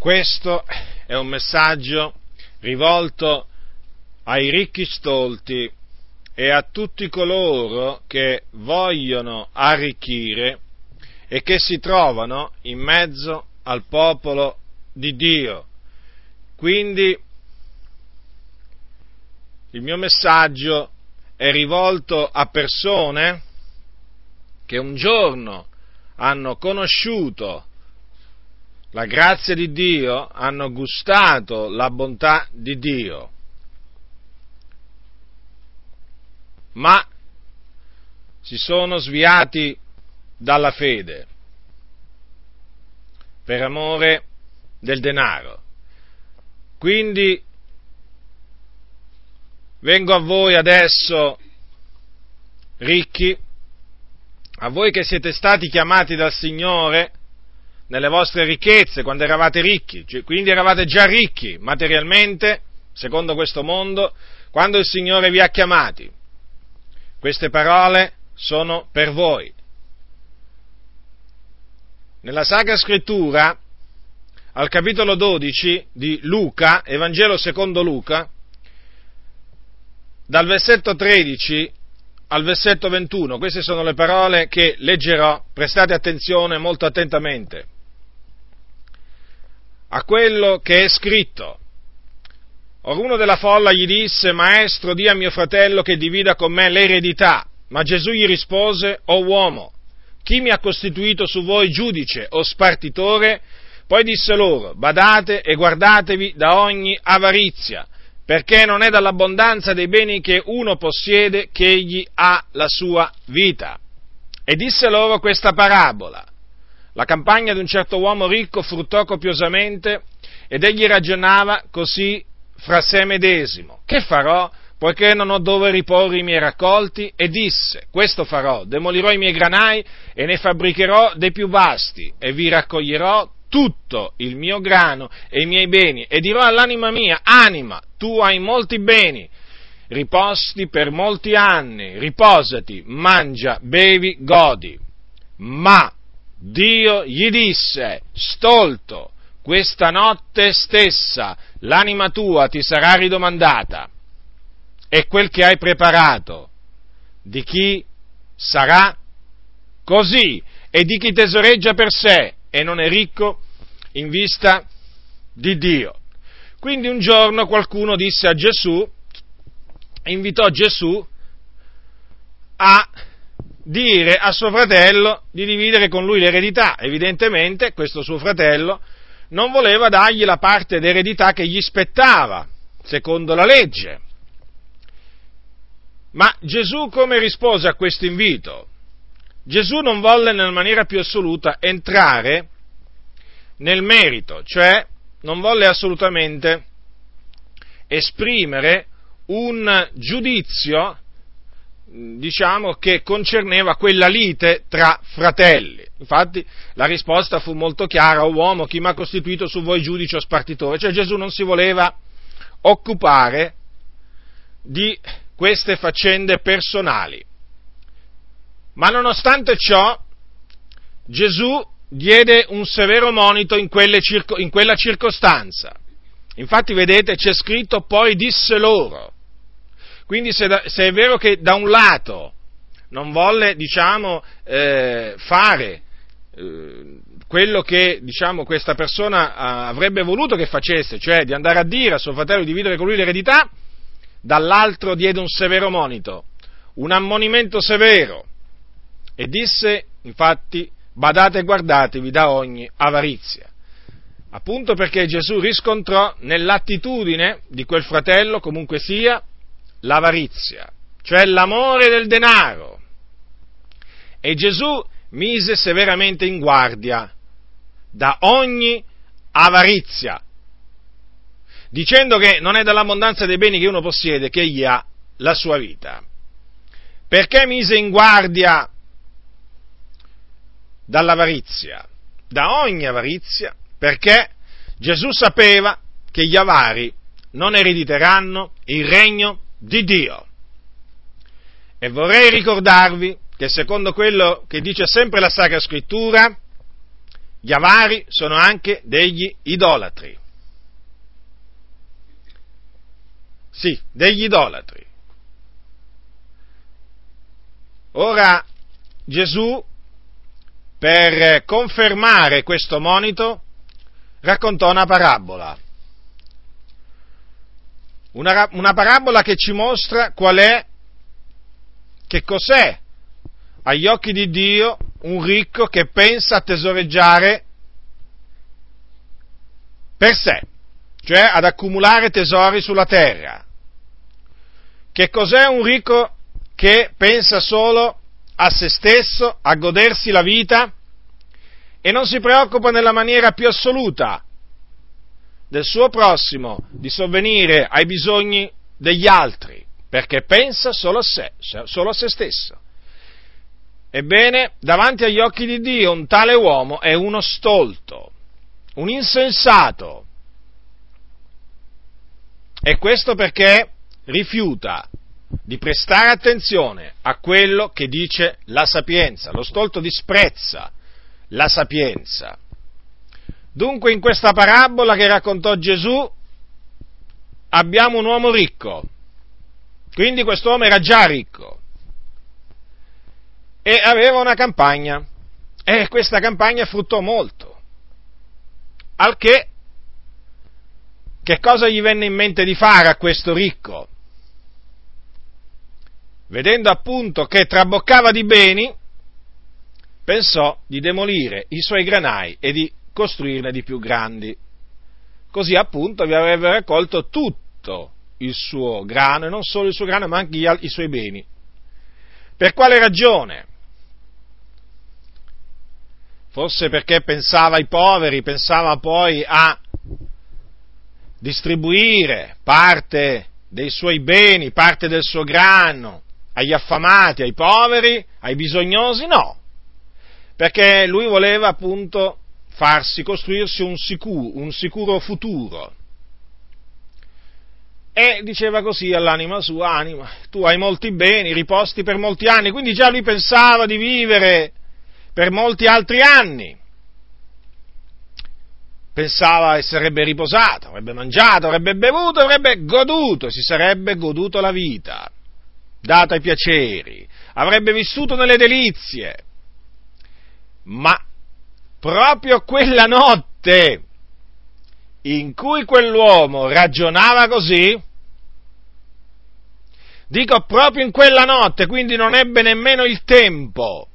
Questo è un messaggio rivolto ai ricchi stolti e a tutti coloro che vogliono arricchire e che si trovano in mezzo al popolo di Dio. Quindi il mio messaggio è rivolto a persone che un giorno hanno conosciuto la grazia di Dio, hanno gustato la bontà di Dio, ma si sono sviati dalla fede per amore del denaro. Quindi vengo a voi adesso, ricchi, a voi che siete stati chiamati dal Signore, nelle vostre ricchezze, quando eravate ricchi, cioè, quindi eravate già ricchi materialmente, secondo questo mondo, quando il Signore vi ha chiamati. Queste parole sono per voi. Nella Sacra Scrittura, al capitolo 12 di Luca, Evangelo secondo Luca, dal versetto 13 al versetto 21, queste sono le parole che leggerò, prestate attenzione molto attentamente a quello che è scritto. Or uno della folla gli disse, Maestro, di a mio fratello che divida con me l'eredità. Ma Gesù gli rispose, O uomo, chi mi ha costituito su voi giudice o spartitore? Poi disse loro, badate e guardatevi da ogni avarizia, perché non è dall'abbondanza dei beni che uno possiede che egli ha la sua vita. E disse loro questa parabola. La campagna di un certo uomo ricco fruttò copiosamente ed egli ragionava così fra sé medesimo. Che farò? Poiché non ho dove riporre i miei raccolti, e disse, questo farò, demolirò i miei granai e ne fabbricherò dei più vasti, e vi raccoglierò tutto il mio grano e i miei beni, e dirò all'anima mia, anima, tu hai molti beni, riposti per molti anni, riposati, mangia, bevi, godi. Ma Dio gli disse, stolto, questa notte stessa l'anima tua ti sarà ridomandata e quel che hai preparato di chi sarà così e di chi tesoreggia per sé e non è ricco in vista di Dio. Quindi un giorno qualcuno disse a Gesù, invitò Gesù a dire a suo fratello di dividere con lui l'eredità. Evidentemente questo suo fratello non voleva dargli la parte d'eredità che gli spettava, secondo la legge. Ma Gesù come rispose a questo invito? Gesù non volle nella maniera più assoluta entrare nel merito, cioè non volle assolutamente esprimere un giudizio diciamo, che concerneva quella lite tra fratelli. Infatti la risposta fu molto chiara, o uomo, chi mi ha costituito su voi giudice o spartitore? Cioè Gesù non si voleva occupare di queste faccende personali. Ma nonostante ciò, Gesù diede un severo monito in, circo, in quella circostanza. Infatti, vedete, c'è scritto poi disse loro. Quindi se, da, se, è vero che da un lato non volle, diciamo, eh, fare eh, quello che, diciamo, questa persona avrebbe voluto che facesse, cioè di andare a dire a suo fratello di dividere con lui l'eredità, dall'altro diede un severo monito, un ammonimento severo, e disse, infatti, badate e guardatevi da ogni avarizia. Appunto perché Gesù riscontrò nell'attitudine di quel fratello, comunque sia, l'avarizia, cioè l'amore del denaro. E Gesù mise severamente in guardia da ogni avarizia, dicendo che non è dall'abbondanza dei beni che uno possiede che egli ha la sua vita. Perché mise in guardia dall'avarizia? Da ogni avarizia? Perché Gesù sapeva che gli avari non erediteranno il regno di Dio. E vorrei ricordarvi che secondo quello che dice sempre la Sacra Scrittura, gli avari sono anche degli idolatri. Sì, degli idolatri. Ora Gesù, per confermare questo monito, raccontò una parabola. Una, una, parabola che ci mostra qual è, che cos'è agli occhi di Dio un ricco che pensa a tesoreggiare per sé, cioè ad accumulare tesori sulla terra. Che cos'è un ricco che pensa solo a se stesso, a godersi la vita e non si preoccupa nella maniera più assoluta del suo prossimo di sovvenire ai bisogni degli altri, perché pensa solo a sé, solo a se stesso. Ebbene, davanti agli occhi di Dio un tale uomo è uno stolto, un insensato. E questo perché rifiuta di prestare attenzione a quello che dice la sapienza. Lo stolto disprezza la sapienza. Dunque in questa parabola che raccontò Gesù abbiamo un uomo ricco. Quindi quest'uomo era già ricco e aveva una campagna e questa campagna fruttò molto. Al che, che cosa gli venne in mente di fare a questo ricco? vedendo appunto che traboccava di beni, pensò di demolire i suoi granai e di costruirne di più grandi. Così appunto vi avrebbe raccolto tutto il suo grano, e non solo il suo grano, ma anche i suoi beni. Per quale ragione? Forse perché pensava ai poveri, pensava poi a distribuire parte dei suoi beni, parte del suo grano, agli affamati, ai poveri, ai bisognosi, no, perché lui voleva appunto farsi costruirsi un sicuro, un sicuro futuro. E diceva così all'anima sua, anima, tu hai molti beni, riposti per molti anni, quindi già lui pensava di vivere per molti altri anni. Pensava che sarebbe riposato, avrebbe mangiato, avrebbe bevuto, avrebbe goduto, si sarebbe goduto la vita dato ai piaceri, avrebbe vissuto nelle delizie, ma proprio quella notte in cui quell'uomo ragionava così, dico proprio in quella notte, quindi non ebbe nemmeno il tempo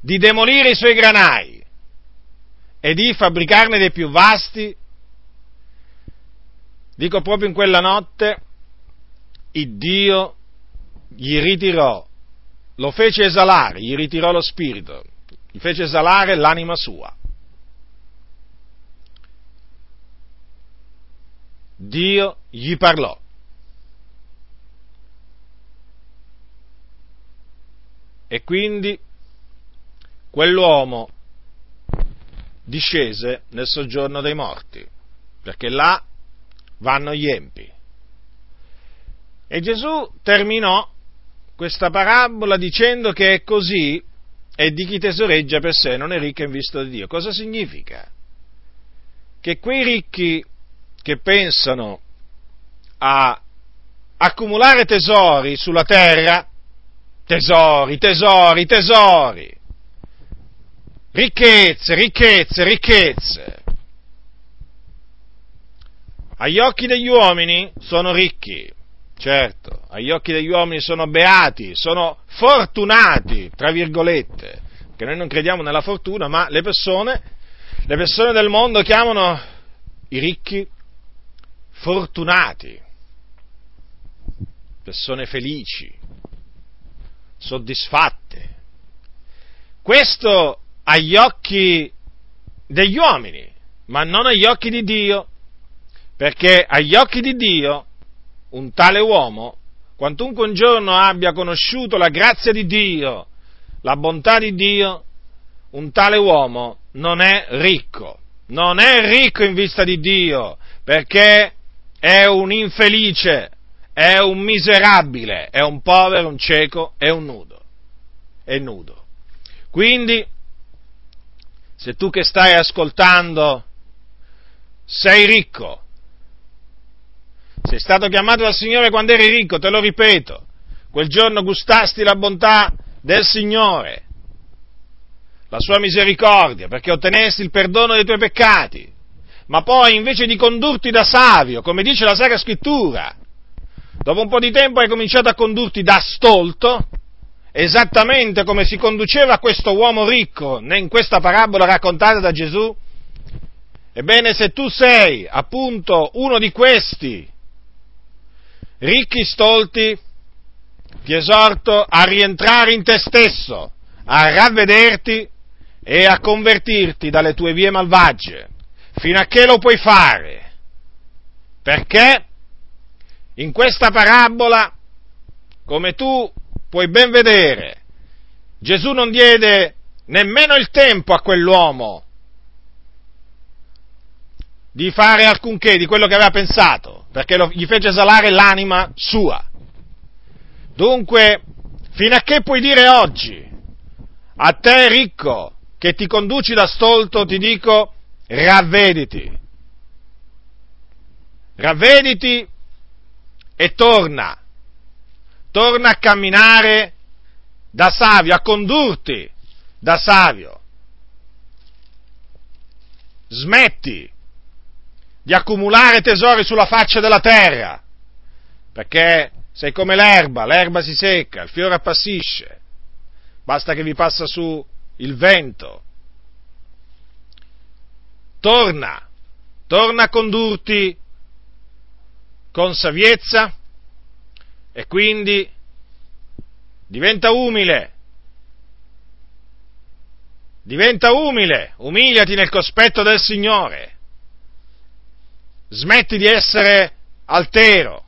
di demolire i suoi granai e di fabbricarne dei più vasti, dico proprio in quella notte, il Dio gli ritirò, lo fece esalare, gli ritirò lo spirito, gli fece esalare l'anima sua. Dio gli parlò. E quindi quell'uomo discese nel soggiorno dei morti, perché là vanno gli empi. E Gesù terminò questa parabola dicendo che è così e di chi tesoreggia per sé non è ricco in vista di Dio. Cosa significa? Che quei ricchi che pensano a accumulare tesori sulla terra, tesori, tesori, tesori, ricchezze, ricchezze, ricchezze, agli occhi degli uomini sono ricchi, Certo, agli occhi degli uomini sono beati, sono fortunati, tra virgolette, che noi non crediamo nella fortuna, ma le persone, le persone del mondo chiamano i ricchi fortunati, persone felici, soddisfatte. Questo agli occhi degli uomini, ma non agli occhi di Dio, perché agli occhi di Dio un tale uomo, quantunque un giorno abbia conosciuto la grazia di Dio, la bontà di Dio, un tale uomo non è ricco, non è ricco in vista di Dio, perché è un infelice, è un miserabile, è un povero, un cieco, è un nudo, è nudo. Quindi se tu che stai ascoltando sei ricco, sei stato chiamato dal Signore quando eri ricco, te lo ripeto, quel giorno gustasti la bontà del Signore, la sua misericordia, perché ottenesti il perdono dei tuoi peccati, ma poi invece di condurti da savio, come dice la Sacra Scrittura, dopo un po' di tempo hai cominciato a condurti da stolto, esattamente come si conduceva questo uomo ricco in questa parabola raccontata da Gesù, ebbene se tu sei appunto uno di questi ricchi stolti, ti esorto a rientrare in te stesso, a ravvederti e a convertirti dalle tue vie malvagie, fino a che lo puoi fare. Perché in questa parabola, come tu puoi ben vedere, Gesù non diede nemmeno il tempo a quell'uomo di fare alcunché di quello che aveva pensato, perché lo, gli fece esalare l'anima sua. Dunque, fino a che puoi dire oggi, a te ricco, che ti conduci da stolto, ti dico, ravvediti. Ravvediti e torna. Torna a camminare da savio, a condurti da savio. Smetti di accumulare tesori sulla faccia della terra, perché sei come l'erba, l'erba si secca, il fiore appassisce, basta che vi passa su il vento. Torna, torna a condurti con saviezza e quindi diventa umile, diventa umile, umiliati nel cospetto del Signore smetti di essere altero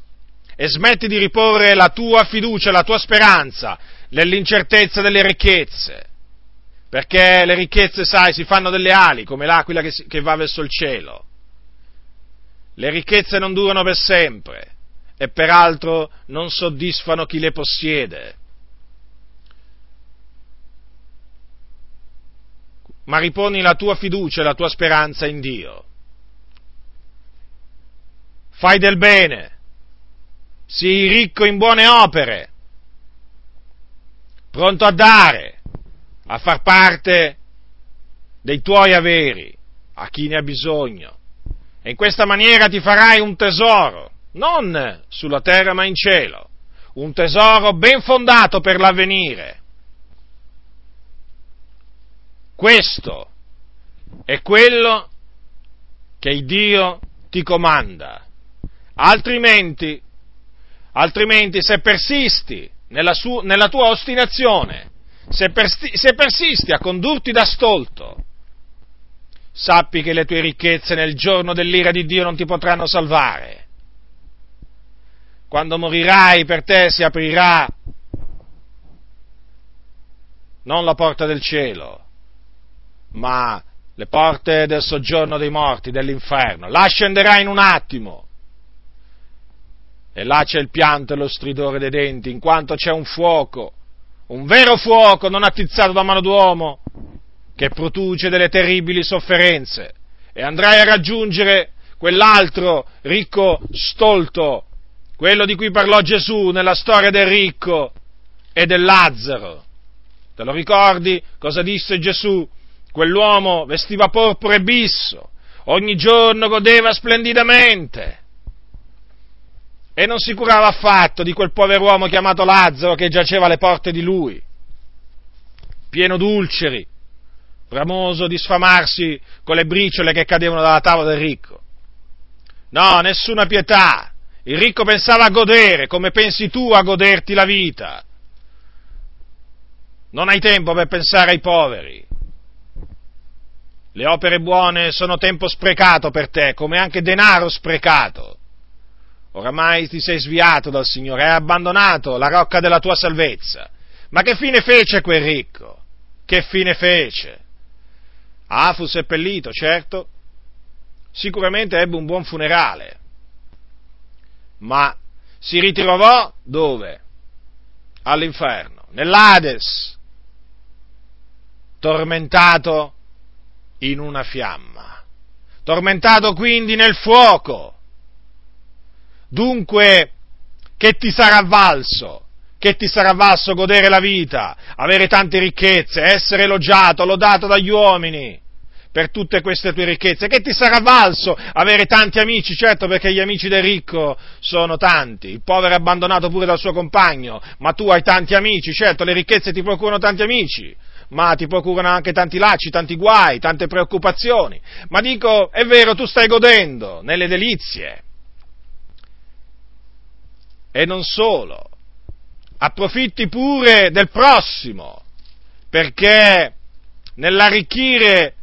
e smetti di riporre la tua fiducia, la tua speranza nell'incertezza delle ricchezze, perché le ricchezze, sai, si fanno delle ali come l'aquila che, si, che va verso il cielo. Le ricchezze non durano per sempre e peraltro non soddisfano chi le possiede. Ma riponi la tua fiducia e la tua speranza in Dio fai del bene, sii ricco in buone opere, pronto a dare, a far parte dei tuoi averi a chi ne ha bisogno. E in questa maniera ti farai un tesoro, non sulla terra ma in cielo, un tesoro ben fondato per l'avvenire. Questo è quello che Dio ti comanda altrimenti, altrimenti se persisti nella, su, nella tua ostinazione, se, persti, se persisti a condurti da stolto, sappi che le tue ricchezze nel giorno dell'ira di Dio non ti potranno salvare. Quando morirai per te si aprirà non la porta del cielo, ma le porte del soggiorno dei morti, dell'inferno. Là scenderai in un attimo e là c'è il pianto e lo stridore dei denti, in quanto c'è un fuoco, un vero fuoco non attizzato da mano d'uomo, che produce delle terribili sofferenze, e andrai a raggiungere quell'altro ricco stolto, quello di cui parlò Gesù nella storia del ricco e del Lazzaro. Te lo ricordi cosa disse Gesù? Quell'uomo vestiva porpora e bisso, ogni giorno godeva splendidamente e non si curava affatto di quel povero uomo chiamato Lazzaro che giaceva alle porte di lui, pieno d'ulceri, bramoso di sfamarsi con le briciole che cadevano dalla tavola del ricco. No, nessuna pietà. Il ricco pensava a godere come pensi tu a goderti la vita. Non hai tempo per pensare ai poveri. Le opere buone sono tempo sprecato per te, come anche denaro sprecato. Oramai ti sei sviato dal Signore, hai abbandonato la rocca della tua salvezza. Ma che fine fece quel ricco? Che fine fece? Ah, fu seppellito, certo. Sicuramente ebbe un buon funerale. Ma si ritrovò dove? All'inferno, nell'Ades, tormentato in una fiamma, tormentato quindi nel fuoco. Dunque, che ti sarà valso? Che ti sarà valso godere la vita, avere tante ricchezze, essere elogiato, lodato dagli uomini per tutte queste tue ricchezze? Che ti sarà valso avere tanti amici? Certo, perché gli amici del ricco sono tanti, il povero è abbandonato pure dal suo compagno, ma tu hai tanti amici, certo, le ricchezze ti procurano tanti amici, ma ti procurano anche tanti lacci, tanti guai, tante preoccupazioni. Ma dico, è vero, tu stai godendo nelle delizie. E non solo, approfitti pure del prossimo, perché nell'arricchire,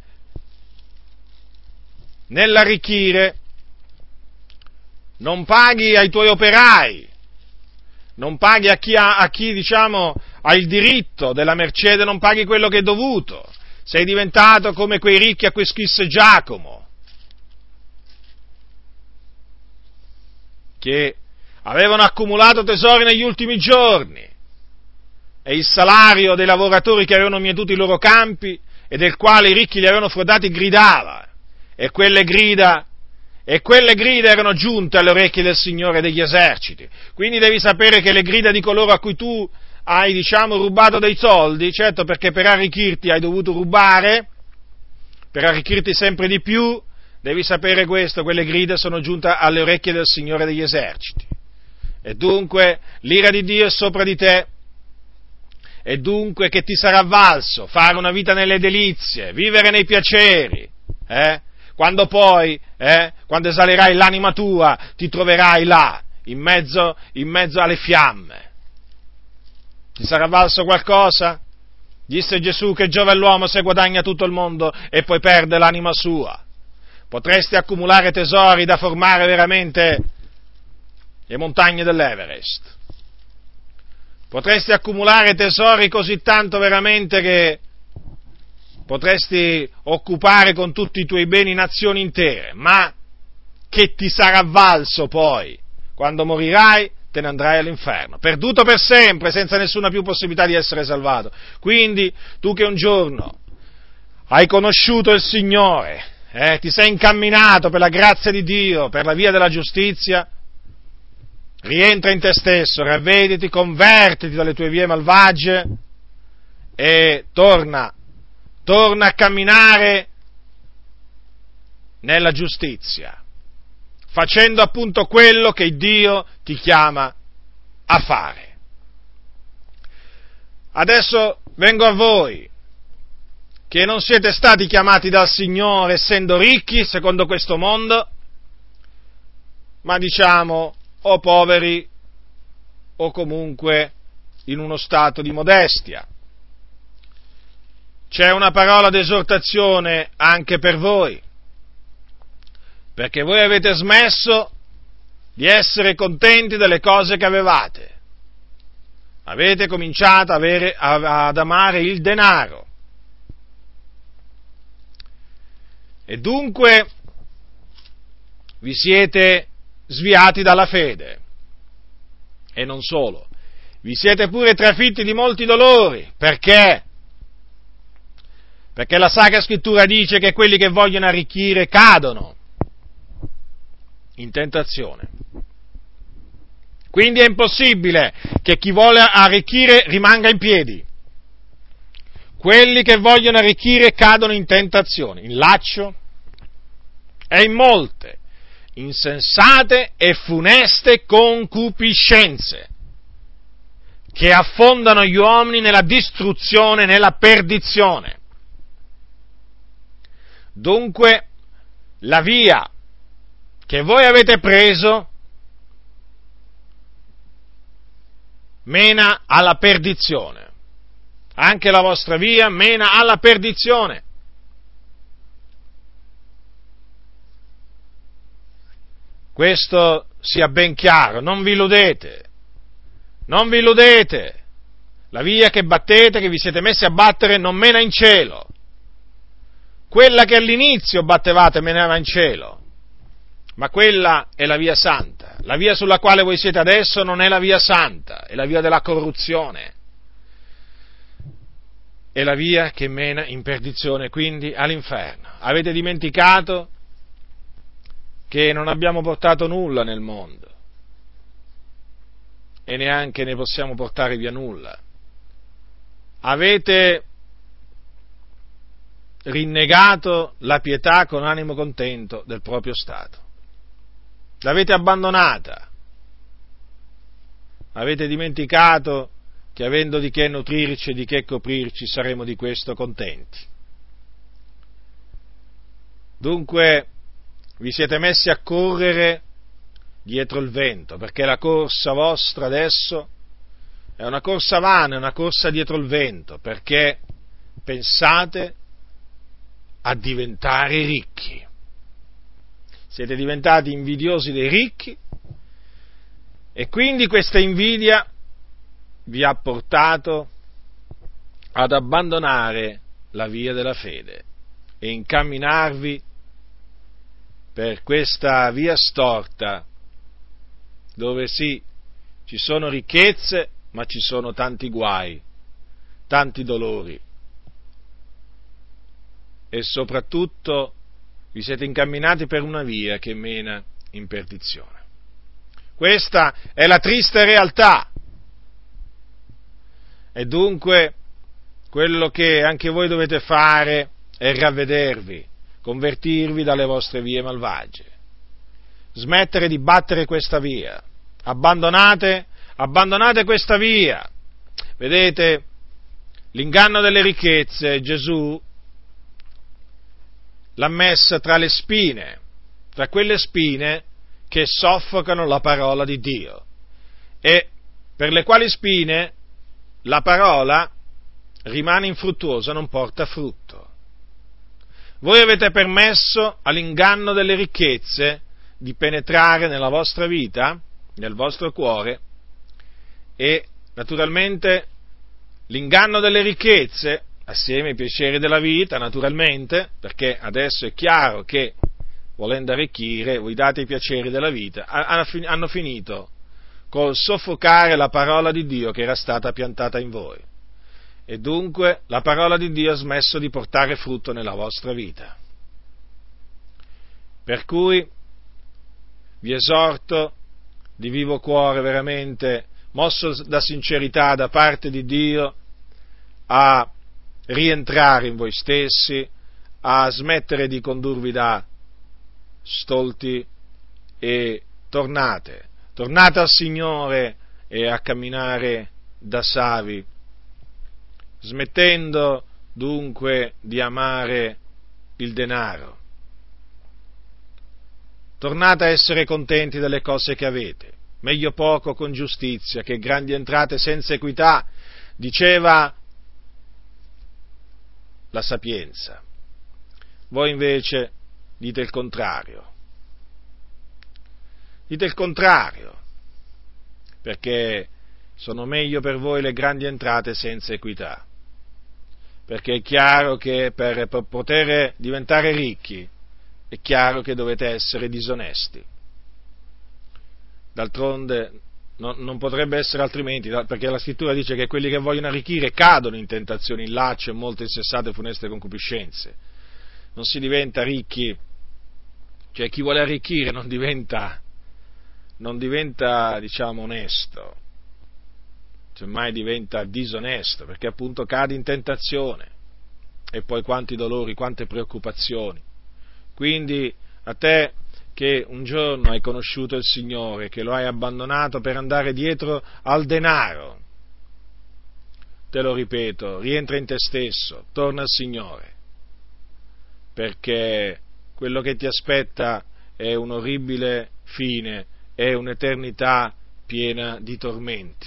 nell'arricchire non paghi ai tuoi operai, non paghi a chi, ha, a chi diciamo, ha il diritto della mercede, non paghi quello che è dovuto. Sei diventato come quei ricchi a cui scrisse Giacomo, che avevano accumulato tesori negli ultimi giorni e il salario dei lavoratori che avevano mietuto i loro campi e del quale i ricchi li avevano frodati gridava e quelle grida e quelle grida erano giunte alle orecchie del Signore degli eserciti. Quindi devi sapere che le grida di coloro a cui tu hai, diciamo, rubato dei soldi, certo perché per arricchirti hai dovuto rubare, per arricchirti sempre di più, devi sapere questo, quelle grida sono giunte alle orecchie del Signore degli eserciti. E dunque l'ira di Dio è sopra di te, e dunque che ti sarà valso fare una vita nelle delizie, vivere nei piaceri, eh? quando poi, eh, quando esalerai l'anima tua, ti troverai là, in mezzo, in mezzo alle fiamme. Ti sarà valso qualcosa? Disse Gesù che giova l'uomo se guadagna tutto il mondo e poi perde l'anima sua. Potresti accumulare tesori da formare veramente le montagne dell'Everest. Potresti accumulare tesori così tanto veramente che potresti occupare con tutti i tuoi beni nazioni intere, ma che ti sarà valso poi? Quando morirai te ne andrai all'inferno, perduto per sempre, senza nessuna più possibilità di essere salvato. Quindi tu che un giorno hai conosciuto il Signore, eh, ti sei incamminato per la grazia di Dio, per la via della giustizia, rientra in te stesso, ravvediti, convertiti dalle tue vie malvagie e torna torna a camminare nella giustizia, facendo appunto quello che Dio ti chiama a fare. Adesso vengo a voi, che non siete stati chiamati dal Signore essendo ricchi secondo questo mondo, ma diciamo o poveri o comunque in uno stato di modestia c'è una parola d'esortazione anche per voi, perché voi avete smesso di essere contenti delle cose che avevate. Avete cominciato avere, ad amare il denaro. E dunque vi siete sviati dalla fede. E non solo, vi siete pure trafitti di molti dolori. Perché? Perché la Sacra Scrittura dice che quelli che vogliono arricchire cadono in tentazione. Quindi è impossibile che chi vuole arricchire rimanga in piedi. Quelli che vogliono arricchire cadono in tentazione, in laccio e in molte insensate e funeste concupiscenze che affondano gli uomini nella distruzione, nella perdizione. Dunque, la via che voi avete preso mena alla perdizione. Anche la vostra via mena alla perdizione. Questo sia ben chiaro, non vi illudete, non vi illudete. La via che battete, che vi siete messi a battere, non mena in cielo quella che all'inizio battevate menava in cielo, ma quella è la via santa. La via sulla quale voi siete adesso non è la via santa, è la via della corruzione. è la via che mena in perdizione, quindi all'inferno. Avete dimenticato che non abbiamo portato nulla nel mondo e neanche ne possiamo portare via nulla. Avete rinnegato la pietà con animo contento del proprio Stato. L'avete abbandonata. Avete dimenticato che avendo di che nutrirci e di che coprirci saremo di questo contenti. Dunque vi siete messi a correre dietro il vento, perché la corsa vostra adesso è una corsa vana, è una corsa dietro il vento, perché pensate a diventare ricchi. Siete diventati invidiosi dei ricchi e quindi questa invidia vi ha portato ad abbandonare la via della fede e incamminarvi per questa via storta dove sì, ci sono ricchezze, ma ci sono tanti guai, tanti dolori. E soprattutto vi siete incamminati per una via che mena in perdizione. Questa è la triste realtà. E dunque quello che anche voi dovete fare è ravvedervi, convertirvi dalle vostre vie malvagie, smettere di battere questa via, abbandonate, abbandonate questa via. Vedete, l'inganno delle ricchezze Gesù l'ha messa tra le spine, tra quelle spine che soffocano la parola di Dio e per le quali spine la parola rimane infruttuosa, non porta frutto. Voi avete permesso all'inganno delle ricchezze di penetrare nella vostra vita, nel vostro cuore, e naturalmente l'inganno delle ricchezze, assieme ai piaceri della vita, naturalmente, perché adesso è chiaro che volendo arricchire, voi date i piaceri della vita, hanno finito col soffocare la parola di Dio che era stata piantata in voi. E dunque la parola di Dio ha smesso di portare frutto nella vostra vita. Per cui vi esorto di vivo cuore veramente, mosso da sincerità da parte di Dio, a rientrare in voi stessi, a smettere di condurvi da stolti e tornate tornate al Signore e a camminare da savi, smettendo dunque di amare il denaro. Tornate a essere contenti delle cose che avete, meglio poco con giustizia che grandi entrate senza equità, diceva la sapienza. Voi invece dite il contrario. Dite il contrario, perché sono meglio per voi le grandi entrate senza equità. Perché è chiaro che per, poter diventare ricchi è chiaro che dovete essere disonesti. D'altronde non, non, potrebbe essere altrimenti, perché la scrittura dice che quelli che vogliono arricchire cadono in tentazioni, in laccio e molte insensate e funeste concupiscenze. Non si diventa ricchi, cioè chi vuole arricchire non diventa non diventa, diciamo, onesto, semmai diventa disonesto, perché appunto cade in tentazione e poi quanti dolori, quante preoccupazioni. Quindi a te che un giorno hai conosciuto il Signore, che lo hai abbandonato per andare dietro al denaro, te lo ripeto, rientra in te stesso, torna al Signore, perché quello che ti aspetta è un orribile fine è un'eternità piena di tormenti.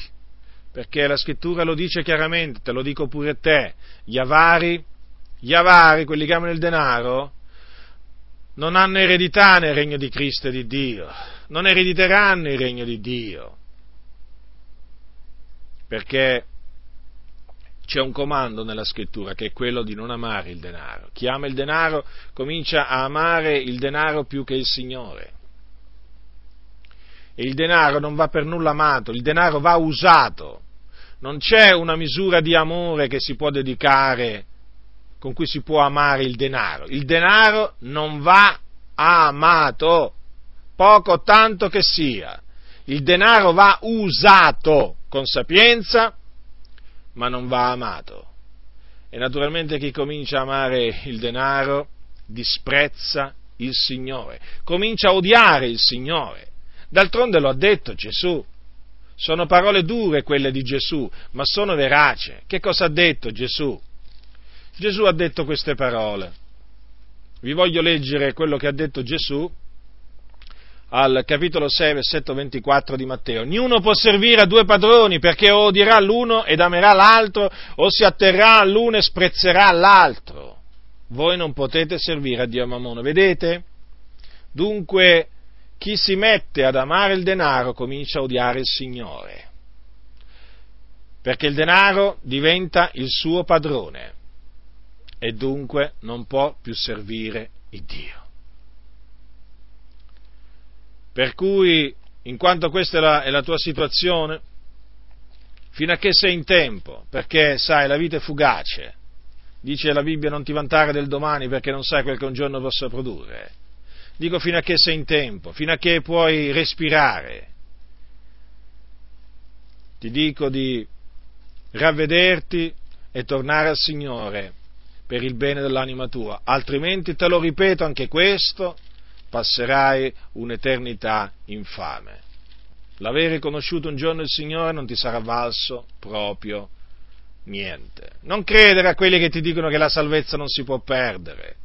Perché la scrittura lo dice chiaramente, te lo dico pure te, gli avari, gli avari, quelli che amano il denaro, non hanno eredità nel regno di Cristo e di Dio, non erediteranno il regno di Dio. Perché c'è un comando nella scrittura che è quello di non amare il denaro. Chi ama il denaro comincia a amare il denaro più che il Signore. E il denaro non va per nulla amato, il denaro va usato, non c'è una misura di amore che si può dedicare, con cui si può amare il denaro. Il denaro non va amato, poco o tanto che sia. Il denaro va usato con sapienza, ma non va amato. E naturalmente chi comincia a amare il denaro disprezza il Signore, comincia a odiare il Signore. D'altronde lo ha detto Gesù. Sono parole dure quelle di Gesù, ma sono verace. Che cosa ha detto Gesù? Gesù ha detto queste parole. Vi voglio leggere quello che ha detto Gesù al capitolo 6, versetto 24 di Matteo. Niuno può servire a due padroni perché odierà l'uno ed amerà l'altro o si atterrà all'uno e sprezzerà l'altro. Voi non potete servire a Dio Mamono, vedete? Dunque, chi si mette ad amare il denaro comincia a odiare il Signore, perché il denaro diventa il suo padrone e dunque non può più servire il Dio. Per cui, in quanto questa è la, è la tua situazione, fino a che sei in tempo, perché sai, la vita è fugace, dice la Bibbia non ti vantare del domani perché non sai quel che un giorno possa produrre. Dico fino a che sei in tempo, fino a che puoi respirare. Ti dico di ravvederti e tornare al Signore per il bene dell'anima tua, altrimenti te lo ripeto anche questo, passerai un'eternità infame. L'avere conosciuto un giorno il Signore non ti sarà valso proprio niente. Non credere a quelli che ti dicono che la salvezza non si può perdere.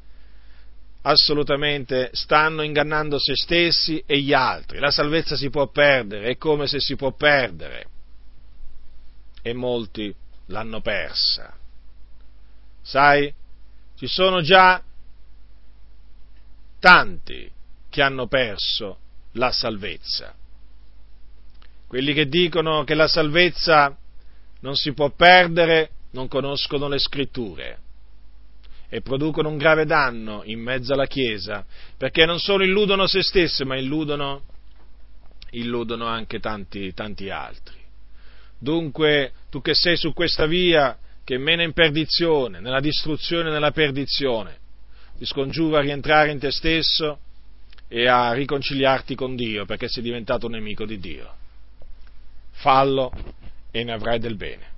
Assolutamente stanno ingannando se stessi e gli altri. La salvezza si può perdere, è come se si può perdere. E molti l'hanno persa. Sai, ci sono già tanti che hanno perso la salvezza. Quelli che dicono che la salvezza non si può perdere non conoscono le scritture e producono un grave danno in mezzo alla Chiesa, perché non solo illudono se stessi, ma illudono, illudono anche tanti, tanti altri. Dunque, tu che sei su questa via che mena in perdizione, nella distruzione e nella perdizione, ti scongiuro a rientrare in te stesso e a riconciliarti con Dio perché sei diventato un nemico di Dio. Fallo e ne avrai del bene.